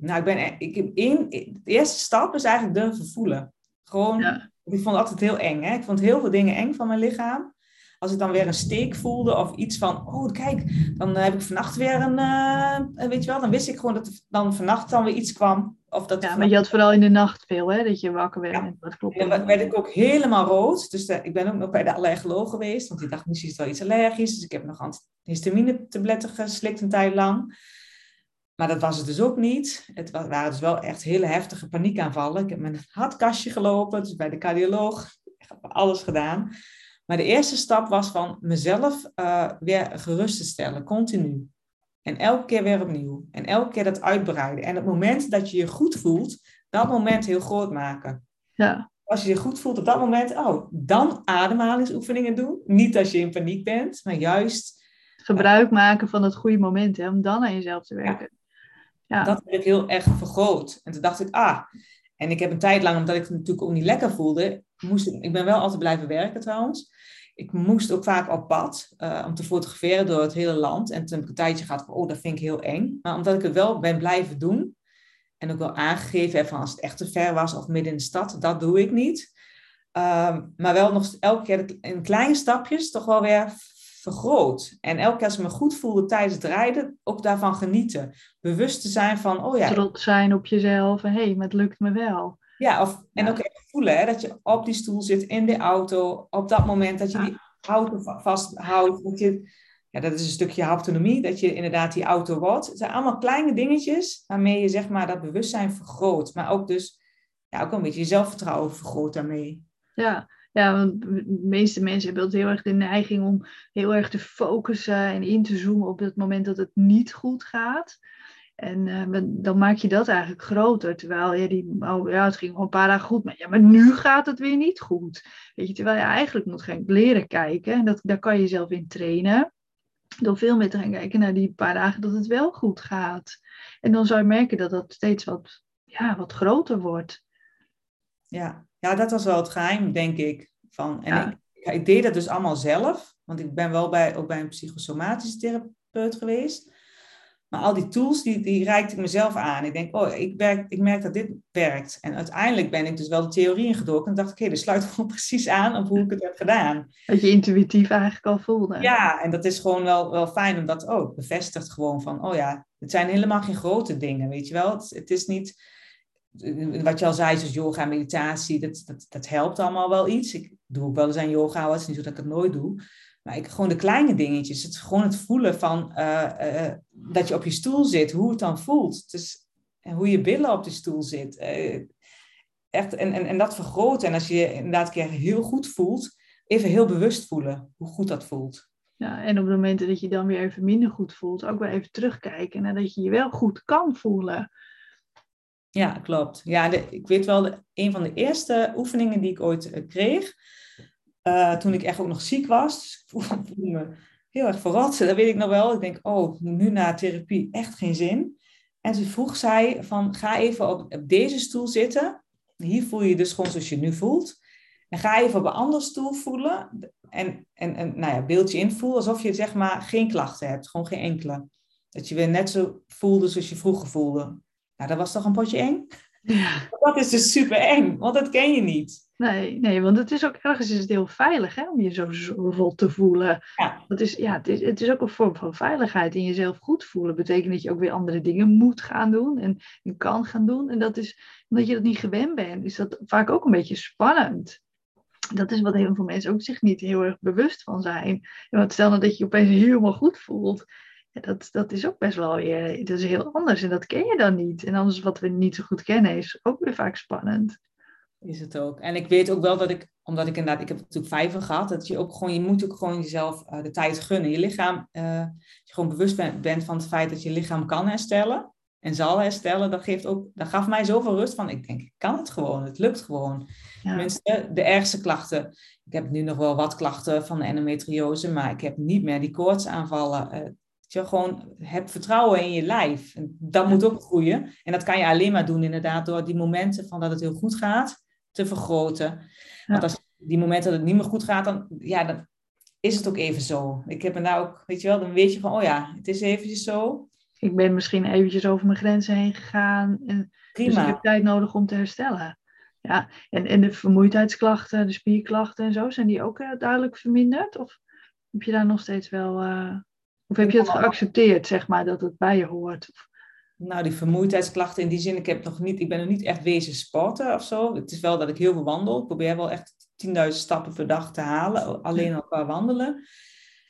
Nou, ik ben, e-, ik heb één, de eerste stap is eigenlijk durven voelen. Gewoon, ik vond het altijd heel eng. Hè? Ik vond heel veel dingen eng van mijn lichaam. Als ik dan weer een steek voelde of iets van, oh kijk, dan heb ik vannacht weer een, uh, weet je wel, dan wist ik gewoon dat er dan vannacht dan weer iets kwam. Of dat ja, maar je had vooral in de nacht veel, hè, dat je wakker werd. Ja. Dat klopt. En dan werd ik ook helemaal rood. Dus de, ik ben ook nog bij de allergoloog geweest, want die dacht misschien is het wel iets allergisch. Dus ik heb nog antihistamine tabletten geslikt een tijd lang. Maar dat was het dus ook niet. Het waren dus wel echt hele heftige paniekaanvallen. Ik heb een hartkastje gelopen, dus bij de cardioloog. Ik heb alles gedaan. Maar de eerste stap was van mezelf uh, weer gerust te stellen, continu. En elke keer weer opnieuw. En elke keer dat uitbreiden. En het moment dat je je goed voelt, dat moment heel groot maken. Ja. Als je je goed voelt op dat moment, oh, dan ademhalingsoefeningen doen. Niet als je in paniek bent, maar juist... Gebruik maken van het goede moment, hè, om dan aan jezelf te werken. Ja. Dat heb ik heel erg vergroot. En toen dacht ik, ah, en ik heb een tijd lang, omdat ik het natuurlijk ook niet lekker voelde, moest ik, ik ben wel altijd blijven werken trouwens. Ik moest ook vaak op pad uh, om te fotograferen door het hele land. En toen een tijdje gehad van, oh, dat vind ik heel eng. Maar omdat ik het wel ben blijven doen, en ook wel aangegeven heb van als het echt te ver was of midden in de stad, dat doe ik niet. Um, maar wel nog elke keer in kleine stapjes toch wel weer vergroot. En elke keer als ik me goed voelde tijdens het rijden, ook daarvan genieten. Bewust te zijn van, oh ja. Trots zijn op jezelf en hé, hey, maar het lukt me wel. Ja, of, en ook even voelen hè, dat je op die stoel zit in de auto, op dat moment dat je die auto vasthoudt. Dat, je, ja, dat is een stukje autonomie, dat je inderdaad die auto wordt. Het zijn allemaal kleine dingetjes waarmee je zeg maar dat bewustzijn vergroot. Maar ook dus ja, ook een beetje je zelfvertrouwen vergroot daarmee. Ja, Ja, want de meeste mensen hebben altijd heel erg de neiging om heel erg te focussen en in te zoomen op het moment dat het niet goed gaat. En uh, dan maak je dat eigenlijk groter. Terwijl ja, die, oh, ja, het ging gewoon een paar dagen goed. Maar, ja, maar nu gaat het weer niet goed. Weet je, terwijl je eigenlijk moet gaan leren kijken. En dat, daar kan je jezelf in trainen. Door veel meer te gaan kijken naar die paar dagen dat het wel goed gaat. En dan zou je merken dat dat steeds wat, ja, wat groter wordt. Ja. ja, dat was wel het geheim, denk ik. Van, en ik, ik, deed dat dus allemaal zelf. Want ik ben wel bij, ook bij een psychosomatische therapeut geweest. Maar al die tools, die, die reikte ik mezelf aan. Ik denk, oh, ik, werk, ik merk dat dit werkt. En uiteindelijk ben ik dus wel de theorie ingedoken. En dacht ik, hé, hey, dat sluit gewoon precies aan op hoe ik het heb gedaan. Dat je intuïtief eigenlijk al voelde. Ja, en dat is gewoon wel, wel fijn, omdat, oh, het bevestigt gewoon van, oh ja, het zijn helemaal geen grote dingen, weet je wel. Het, het is niet, wat je al zei, zoals yoga, meditatie, dat, dat, dat helpt allemaal wel iets. Ik doe ook wel eens aan yoga, het is niet zo dat ik het nooit doe. Maar ik, gewoon de kleine dingetjes. Het gewoon het voelen van uh, uh, dat je op je stoel zit, hoe het dan voelt. Dus, en hoe je billen op de stoel zit. Echt, en, en, en dat vergroten. En als je je inderdaad een keer heel goed voelt, even heel bewust voelen hoe goed dat voelt. Ja, en op de momenten dat je dan weer even minder goed voelt, ook weer even terugkijken naar dat je je wel goed kan voelen. Ja, klopt. Ja, de, ik weet wel, de, een van de eerste oefeningen die ik ooit kreeg, uh, toen ik echt ook nog ziek was. Dus ik voelde me heel erg verrat. Dat weet ik nog wel. Ik denk, oh, nu na therapie echt geen zin. En toen vroeg zij van, ga even op, op deze stoel zitten. Hier voel je je dus gewoon zoals je nu voelt. En ga even op een andere stoel voelen. En, en, en nou ja, beeld je invoelen alsof je zeg maar geen klachten hebt. Gewoon geen enkele. Dat je weer net zo voelde zoals je vroeger voelde. Nou, dat was toch een potje eng? Ja. Dat is dus super eng, want dat ken je niet. Nee, nee, want het is ook ergens is het heel veilig hè, om je zo, rot te voelen. Ja. Dat is, ja, het, is, het is ook een vorm van veiligheid. In jezelf goed voelen betekent dat je ook weer andere dingen moet gaan doen en, en kan gaan doen. En dat is, omdat je dat niet gewend bent, is dat vaak ook een beetje spannend. Dat is wat heel veel mensen ook zich niet heel erg bewust van zijn. Want stel nou dat je opeens helemaal goed voelt. Ja, dat, dat is ook best wel weer dat is heel anders en dat ken je dan niet. En anders wat we niet zo goed kennen is ook weer vaak spannend. Is het ook. En ik weet ook wel dat ik, omdat ik inderdaad, ik heb natuurlijk vijver gehad, dat je ook gewoon, je moet ook gewoon jezelf uh, de tijd gunnen. Je lichaam, uh, je gewoon bewust bent, bent, van het feit dat je lichaam kan herstellen en zal herstellen, dat, geeft ook, dat gaf mij zoveel rust van, ik denk, ik kan het gewoon, het lukt gewoon. Ja. Tenminste, de ergste klachten. Ik heb nu nog wel wat klachten van de endometriose, maar ik heb niet meer die koortsaanvallen. Je gewoon hebt vertrouwen in je lijf. En dat moet ook groeien. En dat kan je alleen maar doen inderdaad door die momenten van dat het heel goed gaat te vergroten. Want als die momenten dat het niet meer goed gaat, dan, ja, dan is het ook even zo. Ik heb er nou ook, weet je wel, dan weet je van, oh ja, het is eventjes zo. Ik ben misschien eventjes over mijn grenzen heen gegaan. En, Prima. Dus ik heb tijd nodig om te herstellen. Ja, en, en de vermoeidheidsklachten, de spierklachten en zo, zijn die ook uh, duidelijk verminderd? Of heb je daar nog steeds wel... Uh, of heb je het geaccepteerd, zeg maar, dat het bij je hoort? Nou, die vermoeidheidsklachten in die zin, ik, heb nog niet, ik ben nog niet echt wezen sporten of zo. Het is wel dat ik heel veel wandel. Ik probeer wel echt 10.000 stappen per dag te halen, alleen al qua wandelen.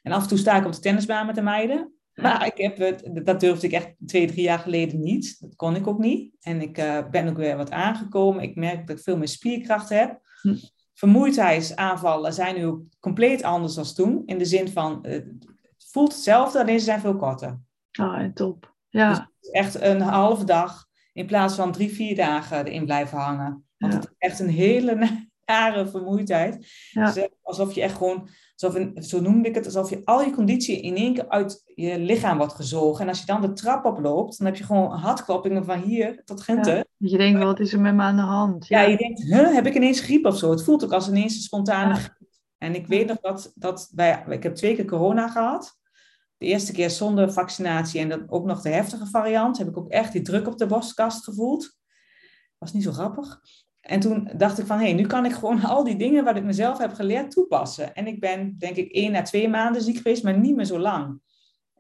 En af en toe sta ik op de tennisbaan met de meiden. Maar ik heb het, dat durfde ik echt twee, drie jaar geleden niet. Dat kon ik ook niet. En ik uh, ben ook weer wat aangekomen. Ik merk dat ik veel meer spierkracht heb. Hm. Vermoeidheidsaanvallen zijn nu compleet anders dan toen. In de zin van, het voelt hetzelfde, alleen ze zijn veel korter. Ah, top. Ja. Dus echt een halve dag in plaats van drie, vier dagen erin blijven hangen. Want het is echt een hele nare vermoeidheid. Ja. Dus alsof je echt gewoon, alsof zo noemde ik het, alsof je al je conditie in één keer uit je lichaam wordt gezogen. En als je dan de trap oploopt, dan heb je gewoon hartkloppingen van hier tot Gente. Ja, je denkt, wat is er met me aan de hand? Ja, je denkt, huh, heb ik ineens griep of zo? Het voelt ook als ineens een spontane griep. En ik weet nog dat, dat bij, ik heb twee keer corona gehad de eerste keer zonder vaccinatie en dan ook nog de heftige variant, heb ik ook echt die druk op de borstkast gevoeld. Was niet zo grappig. En toen dacht ik van, hé, hey, nu kan ik gewoon al die dingen wat ik mezelf heb geleerd toepassen. En ik ben, denk ik, één à twee maanden ziek geweest, maar niet meer zo lang.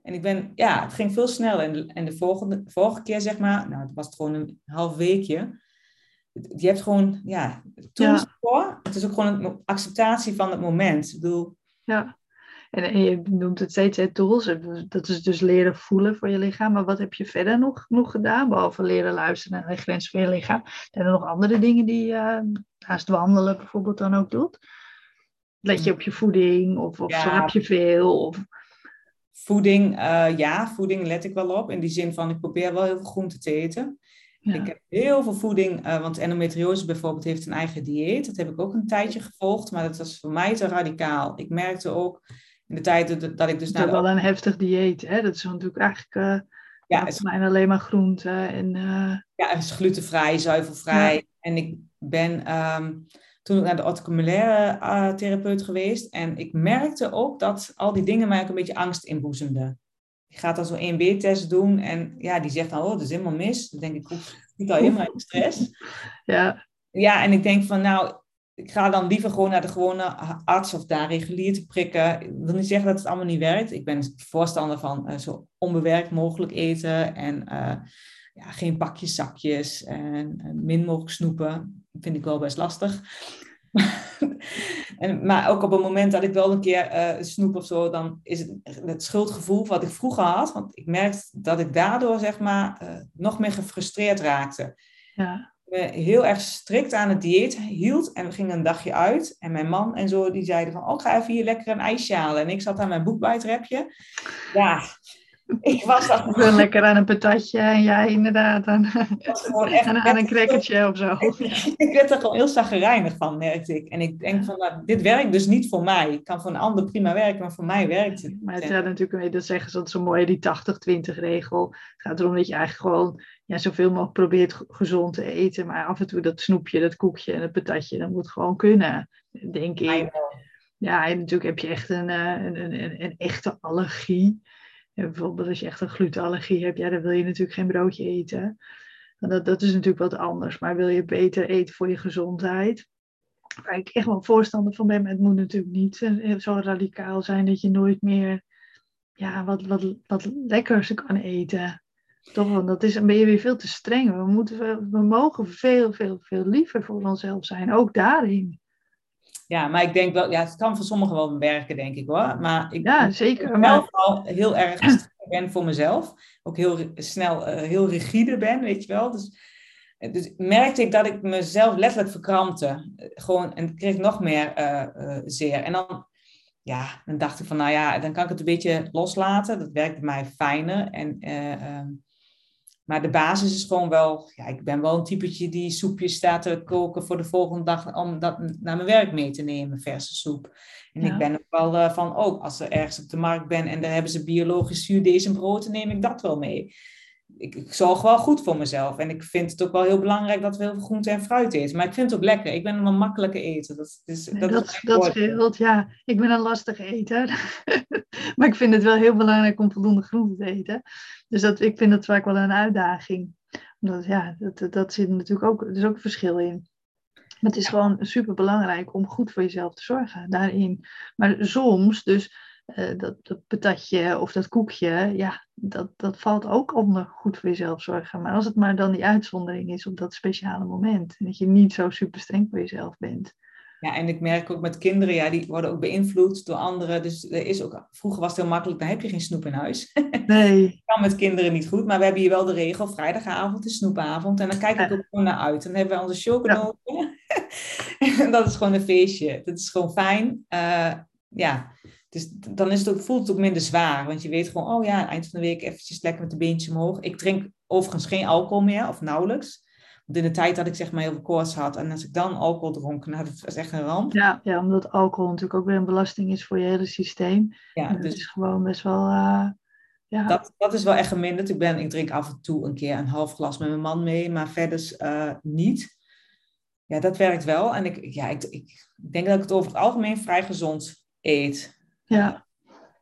En ik ben, ja, het ging veel sneller. En de, en de volgende, vorige keer, zeg maar, nou, het was het gewoon een half weekje. Je hebt gewoon, ja, tools ja. voor. Het is ook gewoon een acceptatie van het moment. Ik bedoel, ja. En, je noemt het steeds hè, tools. Dat is dus leren voelen voor je lichaam. Maar wat heb je verder nog, nog gedaan? Behalve leren luisteren naar de grens van je lichaam. Zijn er nog andere dingen die je uh, naast wandelen bijvoorbeeld dan ook doet? let je op je voeding? Of, of slaap je veel? Of... Voeding, uh, ja, voeding let ik wel op. In die zin van, ik probeer wel heel veel groente te eten. Ik heb heel veel voeding, uh, want endometriose bijvoorbeeld heeft een eigen dieet. Dat heb ik ook een tijdje gevolgd, maar dat was voor mij te radicaal. Ik merkte ook in de tijd dat, dat ik dus... Dat is wel een heftig dieet, hè? Dat is natuurlijk eigenlijk... Uh, ja, het alleen maar groenten en... Ja, het is glutenvrij, zuivelvrij. En ik ben um, toen naar de orthoculare uh, therapeut geweest. En ik merkte ook dat al die dingen mij ook een beetje angst inboezemden. Je gaat dan zo'n 1B-test doen en ja, die zegt dan, oh, dat is helemaal mis. Dan denk ik, ik al helemaal in stress. Ja. Ja, en ik denk van, nou, ik ga dan liever gewoon naar de gewone arts of daar regulier te prikken. Ik wil niet zeggen dat het allemaal niet werkt. Ik ben voorstander van uh, zo onbewerkt mogelijk eten en uh, ja, geen pakjes, zakjes en, en min mogelijk snoepen. Dat vind ik wel best lastig. en, maar ook op het moment dat ik wel een keer snoep of zo, dan is het het schuldgevoel wat ik vroeger had. Want ik merkte dat ik daardoor zeg maar nog meer gefrustreerd raakte. Ja. Me heel erg strikt aan het dieet hield en we gingen een dagje uit. En mijn man en zo die zeiden van, oh ga even hier lekker een ijsje halen. En ik zat aan mijn boekbijtrepje. Ja, ik was dat gewoon lekker aan een patatje en jij inderdaad aan, echt, aan, aan een crackertje of zo. ik werd er gewoon heel zaggerijnig van, merkte ik. En ik denk van, nou, dit werkt dus niet voor mij. Ik kan voor een ander prima werken, maar voor mij werkt het. Maar het gaat natuurlijk, dat zeggen ze dat zo mooi, die 80-20 regel. Het gaat erom dat je eigenlijk gewoon ja, zoveel mogelijk probeert gezond te eten. Maar af en toe dat snoepje, dat koekje en het patatje, dat moet gewoon kunnen, denk ik. Ja, en natuurlijk heb je echt een, eh, een, een, een echte allergie bijvoorbeeld als je echt een glutenallergie hebt, ja, dan wil je natuurlijk geen broodje eten. Dat, dat is natuurlijk wat anders. Maar wil je beter eten voor je gezondheid? Waar ik echt wel voorstander van ben, maar het moet natuurlijk niet eh, zo radicaal zijn dat je nooit meer ja, wat, wat, wat lekkers kan eten. Toch, want dat is, dan ben je weer veel te streng. We, moeten, we, we mogen veel, veel, veel liever voor onszelf zijn, ook daarin. Ja, maar ik denk wel, ja, het kan voor sommigen wel werken, denk ik hoor. Maar ik ja, zeker. Maar... wel heel erg ben voor mezelf. Ook heel snel, uh, heel rigide ben, weet je wel. Dus, dus merkte ik dat ik mezelf letterlijk verkrampte. Gewoon, en kreeg nog meer uh, uh, zeer. En dan, ja, dan dacht ik van, nou ja, dan kan ik het een beetje loslaten. Dat werkt bij mij fijner. En ehm, maar de basis is gewoon wel, ja, ik ben wel een typetje die soepjes staat te koken voor de volgende dag om dat naar mijn werk mee te nemen, verse soep. En ik ben ook wel uh, van, ook oh, als er ergens op de markt ben en daar hebben ze biologisch zuurdezen brood, dan neem ik dat wel mee. Ik, ik zorg wel goed voor mezelf. En ik vind het ook wel heel belangrijk dat we heel veel groente en fruit eten. Maar ik vind het ook lekker. Ik ben een makkelijke eten. Dat, is, dat, dat, dat scheelt, ja. Ik ben een lastige eter. maar ik vind het wel heel belangrijk om voldoende groente te eten. Dus dat, ik vind dat vaak wel een uitdaging. Omdat, ja, dat, dat zit natuurlijk ook, er is ook een verschil in. Maar het is gewoon super belangrijk om goed voor jezelf te zorgen daarin. Maar soms, dus uh, dat, dat patatje of dat koekje, ja, dat, dat valt ook onder goed voor jezelf zorgen. Maar als het maar dan die uitzondering is op dat speciale moment. En dat je niet zo super streng voor jezelf bent. Ja, en ik merk ook met kinderen, ja, die worden ook beïnvloed door anderen. Dus er is ook, vroeger was het heel makkelijk, dan heb je geen snoep in huis. Nee. kan met kinderen niet goed, maar we hebben hier wel de regel, vrijdagavond is snoepavond. En dan kijk ik ook gewoon naar uit. En dan hebben we onze chocolade. Ja. en dat is gewoon een feestje. Dat is gewoon fijn. Uh, ja, dus dan is het ook, voelt het ook minder zwaar. Want je weet gewoon, oh ja, eind van de week eventjes lekker met de beentje omhoog. Ik drink overigens geen alcohol meer, of nauwelijks. Want in de tijd dat ik zeg maar heel veel koorts had. En als ik dan alcohol dronk, nou, dat was echt een ramp. Ja, ja, omdat alcohol natuurlijk ook weer een belasting is voor je hele systeem. Ja, dus het is gewoon best wel... Uh, ja. dat, dat is wel echt geminderd. Ik, ben, ik drink af en toe een keer een half glas met mijn man mee, maar verder uh, niet. Ja, dat werkt wel. En ik, ja, ik, ik denk dat ik het over het algemeen vrij gezond eet. Ja.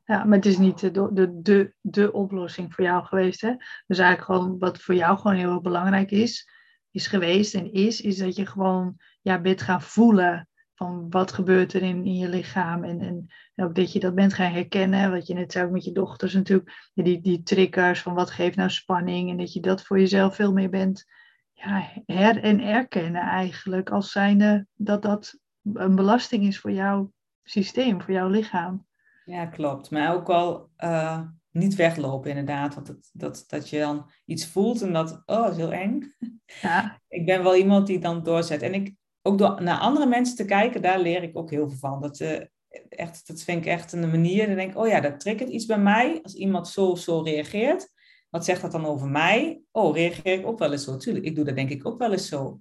ja, maar het is niet de, de, de, de oplossing voor jou geweest. Hè? Dus eigenlijk gewoon wat voor jou gewoon heel belangrijk is, is geweest en is, is dat je gewoon ja, bent gaan voelen van wat gebeurt er in, in je lichaam. En, en, ook dat je dat bent gaan herkennen, wat je net zei met je dochters natuurlijk, die, die triggers van wat geeft nou spanning. En dat je dat voor jezelf veel meer bent ja, her- en erkennen eigenlijk als zijnde dat dat een belasting is voor jouw systeem, voor jouw lichaam. Ja, klopt. Maar ook wel uh, niet weglopen, inderdaad. Want dat, dat, dat je dan iets voelt en dat, oh, dat is heel eng. Ja. Ik ben wel iemand die dan doorzet. En ik, ook door naar andere mensen te kijken, daar leer ik ook heel veel van. Dat, uh, echt, dat vind ik echt een manier. Dan denk ik, oh ja, dat triggert iets bij mij. Als iemand zo zo reageert, wat zegt dat dan over mij? Oh, reageer ik ook wel eens zo? Tuurlijk, ik doe dat denk ik ook wel eens zo.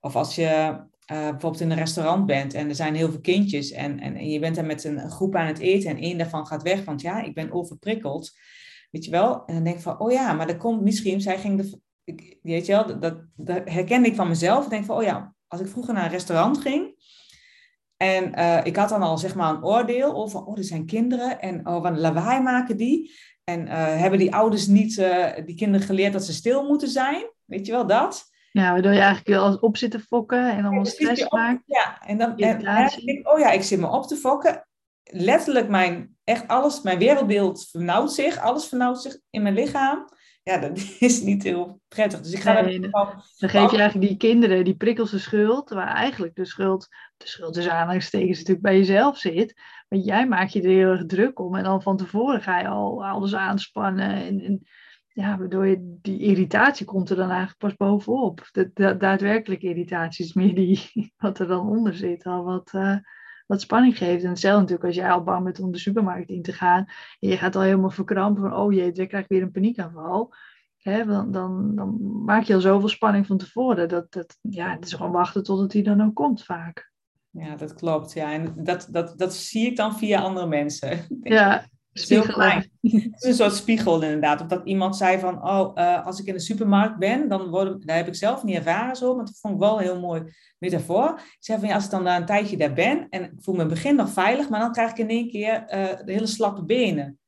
Of als je uh, bijvoorbeeld in een restaurant bent en er zijn heel veel kindjes en, en, je bent daar met een groep aan het eten en één daarvan gaat weg, want ja, ik ben overprikkeld. Weet je wel? En dan denk ik van, oh ja, maar dat komt misschien, zij ging de, ik, weet je wel, dat, herkende ik van mezelf. Ik denk van, oh ja, als ik vroeger naar een restaurant ging en uh, ik had dan al zeg maar een oordeel over, oh, er zijn kinderen en oh, wat lawaai maken die. En uh, hebben die ouders niet die kinderen geleerd dat ze stil moeten zijn? Weet je wel dat? Ja, waardoor je eigenlijk wel op zit te fokken en allemaal stress maakt. Ja, en dan en, en denk ik, oh ja, ik zit me op te fokken. Letterlijk mijn, echt alles, mijn wereldbeeld vernauwt zich, alles vernauwt zich in mijn lichaam ja, dat is niet heel prettig. Dus ik ga nee, dan, dan geef je eigenlijk die kinderen die prikkelse schuld, waar eigenlijk de schuld, de schuld tussen aanhalingstekens natuurlijk bij jezelf zit. Want jij maakt je er heel erg druk om en dan van tevoren ga je al alles aanspannen. En, en ja, waardoor je die irritatie komt er dan eigenlijk pas bovenop. De, de, daadwerkelijke irritatie is meer die, wat er dan onder zit, al wat... Uh, wat spanning geeft. En hetzelfde natuurlijk als jij al bang bent om de supermarkt in te gaan. En je gaat al helemaal verkrampen van, oh jee, dan krijg ik weer een paniekaanval. Hè, dan, dan, dan maak je al zoveel spanning van tevoren. Dat, dat, ja, het is gewoon wachten totdat hij dan ook komt vaak. Ja, dat klopt. Ja. En dat, dat, dat zie ik dan via andere mensen. Ja, Spiegelen. Het is een soort spiegel inderdaad. Of dat iemand zei van, oh, uh, als ik in de supermarkt ben, dan worden, daar heb ik zelf niet ervaren zo, maar dat vond ik wel een heel mooi metafoor. Ik zei van, ja, als ik dan daar een tijdje daar ben en ik voel me in het begin nog veilig, maar dan krijg ik in één keer uh, de hele slappe benen.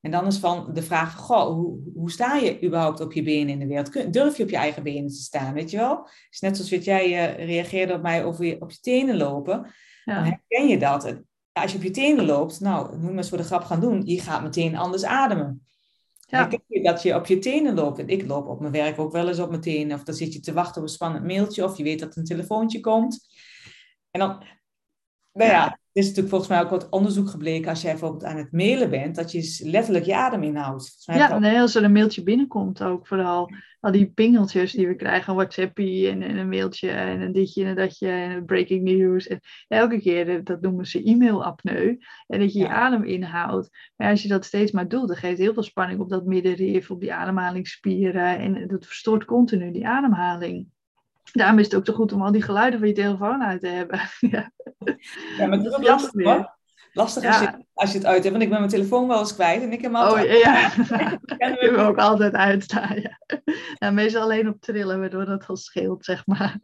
En dan is van de vraag van, goh, hoe, hoe sta je überhaupt op je benen in de wereld? Durf je op je eigen benen te staan, weet je wel? Het is net zoals wat jij uh, reageerde op mij over je, op je tenen lopen. Ja. Dan herken je dat als je op je tenen loopt, nou, noem eens voor de grap gaan doen, je gaat meteen anders ademen. Ja. Dan je dat je op je tenen loopt. En ik loop op mijn werk ook wel eens op mijn tenen. Of dan zit je te wachten op een spannend mailtje. Of je weet dat een telefoontje komt. En dan, nou ja, is natuurlijk volgens mij ook wat onderzoek gebleken. Als jij bijvoorbeeld aan het mailen bent, dat je letterlijk je adem inhoudt. Ja, nee, als er een mailtje binnenkomt ook vooral al die pingeltjes die we krijgen, een WhatsAppie en, en, een mailtje en een ditje en een datje en breaking news. En elke keer, dat noemen ze e-mail-apneu. En dat je je adem inhoudt. Maar als je dat steeds maar doet, dan geeft heel veel spanning op dat middenrif, op die ademhalingsspieren. En dat verstoort continu die ademhaling. Daarom is het ook zo goed om al die geluiden van je telefoon uit te hebben. ja, ja maar dat is lastig Lastig als, je, als je het uit hebt, want ik ben mijn telefoon wel eens kwijt en ik heb hem altijd... Oh ja, ik heb ook altijd uitstaan, ja. Meestal alleen op trillen, waardoor dat al scheelt, zeg maar.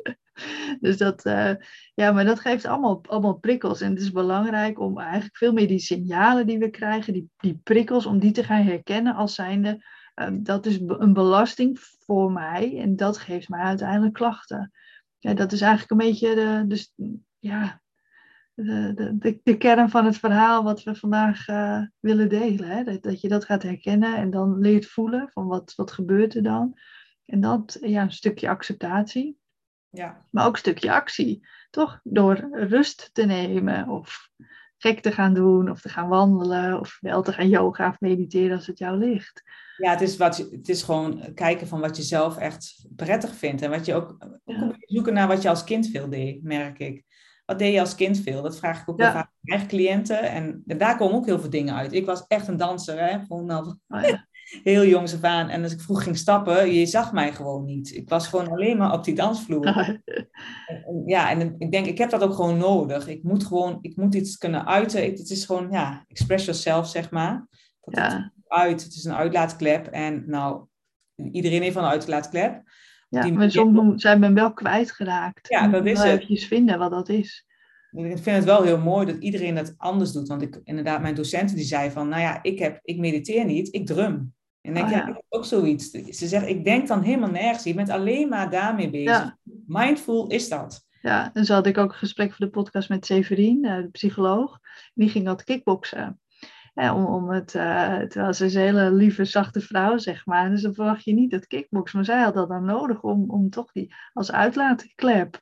Dus dat, uh, ja, maar dat geeft allemaal, allemaal prikkels. En het is belangrijk om eigenlijk veel meer die signalen die we krijgen, die, die prikkels, om die te gaan herkennen als zijnde, dat is een belasting voor mij en dat geeft mij uiteindelijk klachten. Ja, dat is eigenlijk een beetje de, dus, ja, de, de, de, kern van het verhaal wat we vandaag uh, willen delen. Hè? Dat, dat je dat gaat herkennen en dan leert voelen van wat, wat gebeurt er dan. En dat, ja, een stukje acceptatie. Ja. Maar ook een stukje actie. Toch? Door rust te nemen of gek te gaan doen of te gaan wandelen of wel te gaan yoga of mediteren als het jou ligt. Ja, het is, wat, het is gewoon kijken van wat je zelf echt prettig vindt. En wat je ook, ook zoeken naar wat je als kind veel deed, merk ik. Wat deed je als kind veel? Dat vraag ik ook ja. vaak aan eigen cliënten. En daar komen ook heel veel dingen uit. Ik was echt een danser, hè? Gewoon al oh, ja. Heel jongs af aan. En als ik vroeg ging stappen, je zag mij gewoon niet. Ik was gewoon alleen maar op die dansvloer. en, ja, en ik denk, ik heb dat ook gewoon nodig. Ik moet gewoon, ik moet iets kunnen uiten. Het is gewoon, ja, express yourself, zeg maar. Dat ja. het uit, het is een uitlaatklep. En nou, iedereen heeft een uitlaatklep. Ja, maar soms zijn we wel kwijtgeraakt. Ja, dat is het. Even vinden wat dat is. Ik vind het wel heel mooi dat iedereen dat anders doet. Want ik, inderdaad, mijn docenten die zei van, nou ja, ik, heb, ik mediteer niet, ik drum. En denk, oh, ja. ja, ik ook zoiets. Ze zegt, ik denk dan helemaal nergens. Je bent alleen maar daarmee bezig. Mindful is dat. Ja, en zo had ik ook een gesprek voor de podcast met Severin, eh, de psycholoog. Die ging dat kickboksen om, om het, uh, terwijl ze is een hele lieve, zachte vrouw, zeg maar. Dus dan verwacht je niet dat kickbox. Maar zij had dat dan nodig om, om toch die als uitlaatklep.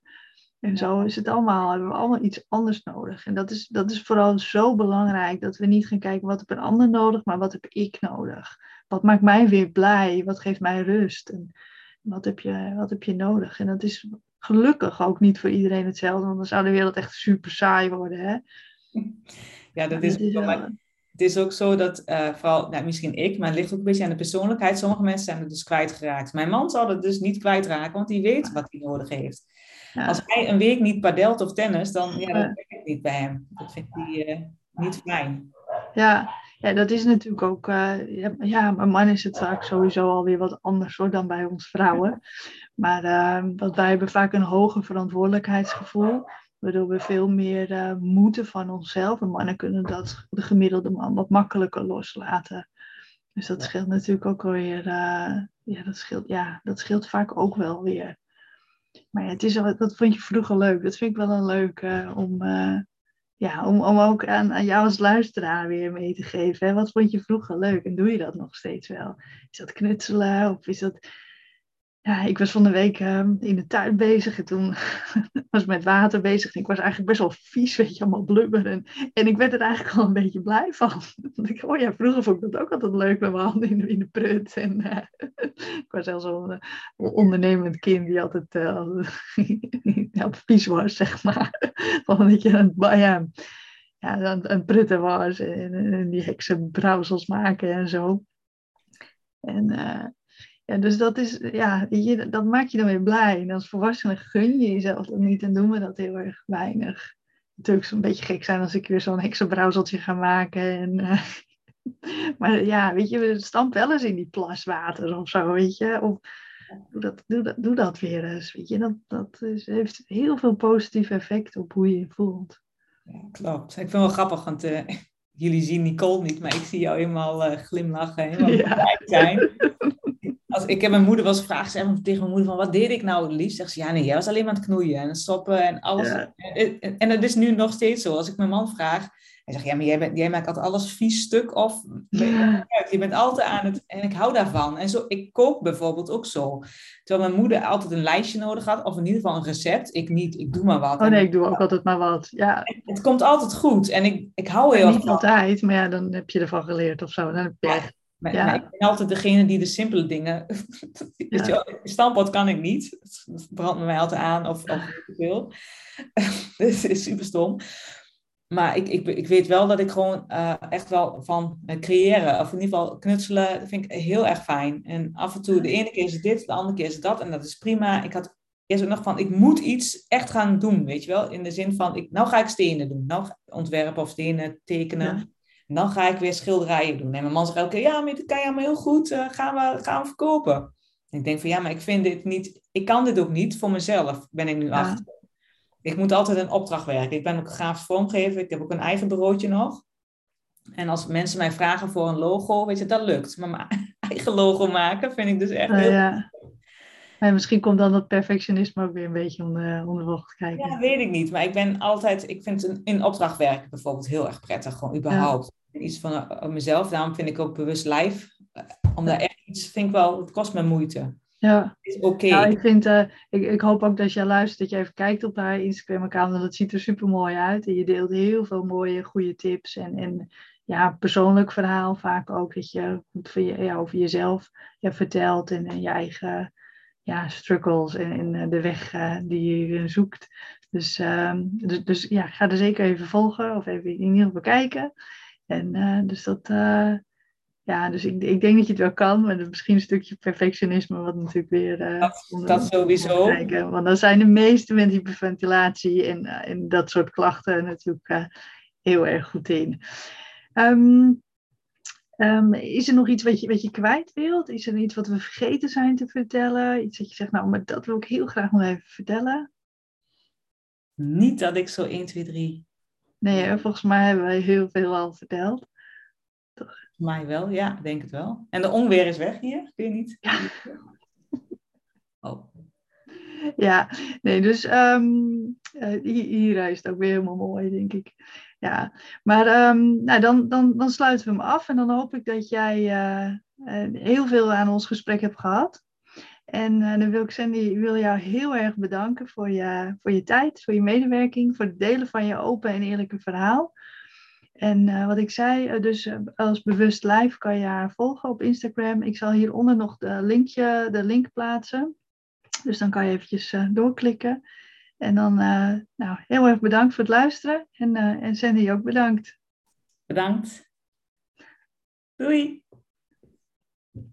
En zo is het allemaal, hebben we allemaal iets anders nodig. En dat is, dat is vooral zo belangrijk, dat we niet gaan kijken wat heb een ander nodig, maar wat heb ik nodig? Wat maakt mij weer blij? Wat geeft mij rust? En wat heb je, wat heb je nodig? En dat is gelukkig ook niet voor iedereen hetzelfde, want dan zou de wereld echt super saai worden. Hè? Ja, dat is, is het is ook zo dat, uh, vooral, nou, misschien ik, maar het ligt ook een beetje aan de persoonlijkheid. Sommige mensen zijn het dus kwijtgeraakt. Mijn man zal het dus niet kwijtraken, want die weet wat hij nodig heeft. Als hij een week niet padelt of tennis, dan ja, dat werkt ik niet bij hem. Dat vindt hij uh, niet fijn. Ja, ja, dat is natuurlijk ook. Uh, ja, mijn man is het vaak sowieso alweer wat anders hoor, dan bij ons vrouwen. Maar uh, want wij hebben vaak een hoger verantwoordelijkheidsgevoel. Waardoor we veel meer uh, moeten van onszelf. En mannen kunnen dat de gemiddelde man wat makkelijker loslaten. Dus dat scheelt natuurlijk ook weer. ja, dat scheelt, ja, dat scheelt vaak ook wel weer. Maar ja, het is, dat vond je vroeger leuk. Dat vind ik wel een leuk om ja, om, om ook aan, aan jou als luisteraar weer mee te geven. Hè? Wat vond je vroeger leuk en doe je dat nog steeds wel? Is dat knutselen of is dat ja, ik was van de week ehm, in de tuin bezig en toen was ik met water bezig. En ik was eigenlijk best wel vies, weet je, allemaal blubber. En, ik werd er eigenlijk wel een beetje blij van. ik, oh ja, vroeger vond ik dat ook altijd leuk met mijn handen in, de, in de prut. En ik was zelfs zo'n uh, ondernemend kind die altijd, uh, vies was, zeg maar. Van dat je een, ja, een, prutten was en, en die heksenbrouwsels maken en zo. En ja, dus dat is, ja, je, dat maakt je dan weer blij. En als volwassene gun je jezelf dat niet en doen we dat heel erg weinig. Natuurlijk zou een beetje gek zijn als ik weer zo'n heksenbrouwseltje ga maken. En, uh, maar ja, weet je, we stampen wel eens in die plaswater of zo, weet je. Of, doe, dat, doe, dat, doe dat weer eens, weet je. Dat, dat is, heeft heel veel positief effect op hoe je je voelt. Ja, klopt. Ik vind het wel grappig, want uh, jullie zien Nicole niet, maar ik zie jou helemaal uh, glimlachen, helemaal ja. zijn. Als, ik heb mijn moeder wel eens gevraagd tegen mijn moeder van wat deed ik nou het liefst? Zegt ze, ja nee, jij was alleen maar aan het knoeien en stoppen en alles. En, en, dat is nu nog steeds zo. Als ik mijn man vraag, hij zegt, ja maar jij, bent, jij maakt altijd alles vies stuk of je bent altijd aan het, en ik hou daarvan. En zo, ik kook bijvoorbeeld ook zo. Terwijl mijn moeder altijd een lijstje nodig had, of in ieder geval een recept. Ik niet, ik doe maar wat. Oh nee, ik doe ook altijd maar wat, ja. Het komt altijd goed en ik, ik hou heel erg Niet altijd, maar ja, dan heb je ervan geleerd of zo. Dan heb je echt maar, ja. ik ben altijd degene die de simpele dingen. Ja. Stamppot kan ik niet. Het brandt me mij altijd aan of, of te veel. Dit is super stom. Maar ik, ik, ik weet wel dat ik gewoon uh, echt wel van creëren, of in ieder geval knutselen, dat vind ik heel erg fijn. En af en toe, de ene keer is het dit, de andere keer is het dat, en dat is prima. Ik had eerst ook nog van, ik moet iets echt gaan doen, weet je wel? In de zin van, ik, nou ga ik stenen doen, nou ontwerpen of stenen tekenen. En dan ga ik weer schilderijen doen. En mijn man zegt elke keer, ja, maar dit kan je allemaal heel goed, uh, gaan, we, gaan we verkopen. En ik denk van, ja, maar ik vind dit niet, ik kan dit ook niet voor mezelf, ben ik nu achter. Ik moet altijd een opdracht werken. Ik ben ook grafisch vormgever, ik heb ook een eigen bureautje nog. En als mensen mij vragen voor een logo, weet je, dat lukt. Maar mijn eigen logo maken vind ik dus echt heel... Ja. En misschien komt dan dat perfectionisme ook weer een beetje onder, onder de te kijken. Ja, weet ik niet. Maar ik ben altijd, ik vind een, in opdracht werken bijvoorbeeld heel erg prettig. Gewoon überhaupt. Iets van uh, mezelf. Daarom vind ik ook bewust live. Uh, omdat echt iets, vind ik wel, het kost me moeite. Ja. Is oké. Okay. ik, vind, uh, ik, ik hoop ook dat jij luistert, dat je even kijkt op haar Instagram-account. Dat ziet er super mooi uit. En je deelt heel veel mooie, goede tips. En, en ja, persoonlijk verhaal vaak ook. Dat je goed je, ja, over jezelf ja, vertelt en, en je eigen ja, struggles en, en de weg uh, die je zoekt. Dus, uh, dus, dus, ja, ga er zeker even volgen of even in ieder geval bekijken. En uh, dus dat, uh, ja, dus ik, ik denk dat je het wel kan, maar misschien een stukje perfectionisme, wat natuurlijk weer. dat, dat sowieso. Kijken, want dan zijn de meeste met hyperventilatie en, en dat soort klachten natuurlijk heel erg goed in. Um, Um, is er nog iets wat je, wat je kwijt wilt? Is er iets wat we vergeten zijn te vertellen? Iets dat je zegt, nou, maar dat wil ik heel graag nog even vertellen? Niet dat ik zo 1, 2, 3. Nee, volgens mij hebben wij heel veel al verteld. Toch? Mij wel, ja, denk het wel. En de onweer is weg hier, kun je niet? Ja. Oh. Ja, nee, dus um, hier is het ook weer helemaal mooi, denk ik ja. Maar um, nou, dan, dan, dan sluiten we hem af en dan hoop ik dat jij uh, heel veel aan ons gesprek hebt gehad. En uh, dan wil ik Sandy wil jou heel erg bedanken voor je, voor je tijd, voor je medewerking, voor het delen van je open en eerlijke verhaal. En uh, wat ik zei, dus als bewust live kan je haar volgen op Instagram. Ik zal hieronder nog de, linkje, de link plaatsen Dus dan kan je eventjes doorklikken. En dan nou, heel erg bedankt voor het luisteren. En, en Sandy ook bedankt. Bedankt. Doei.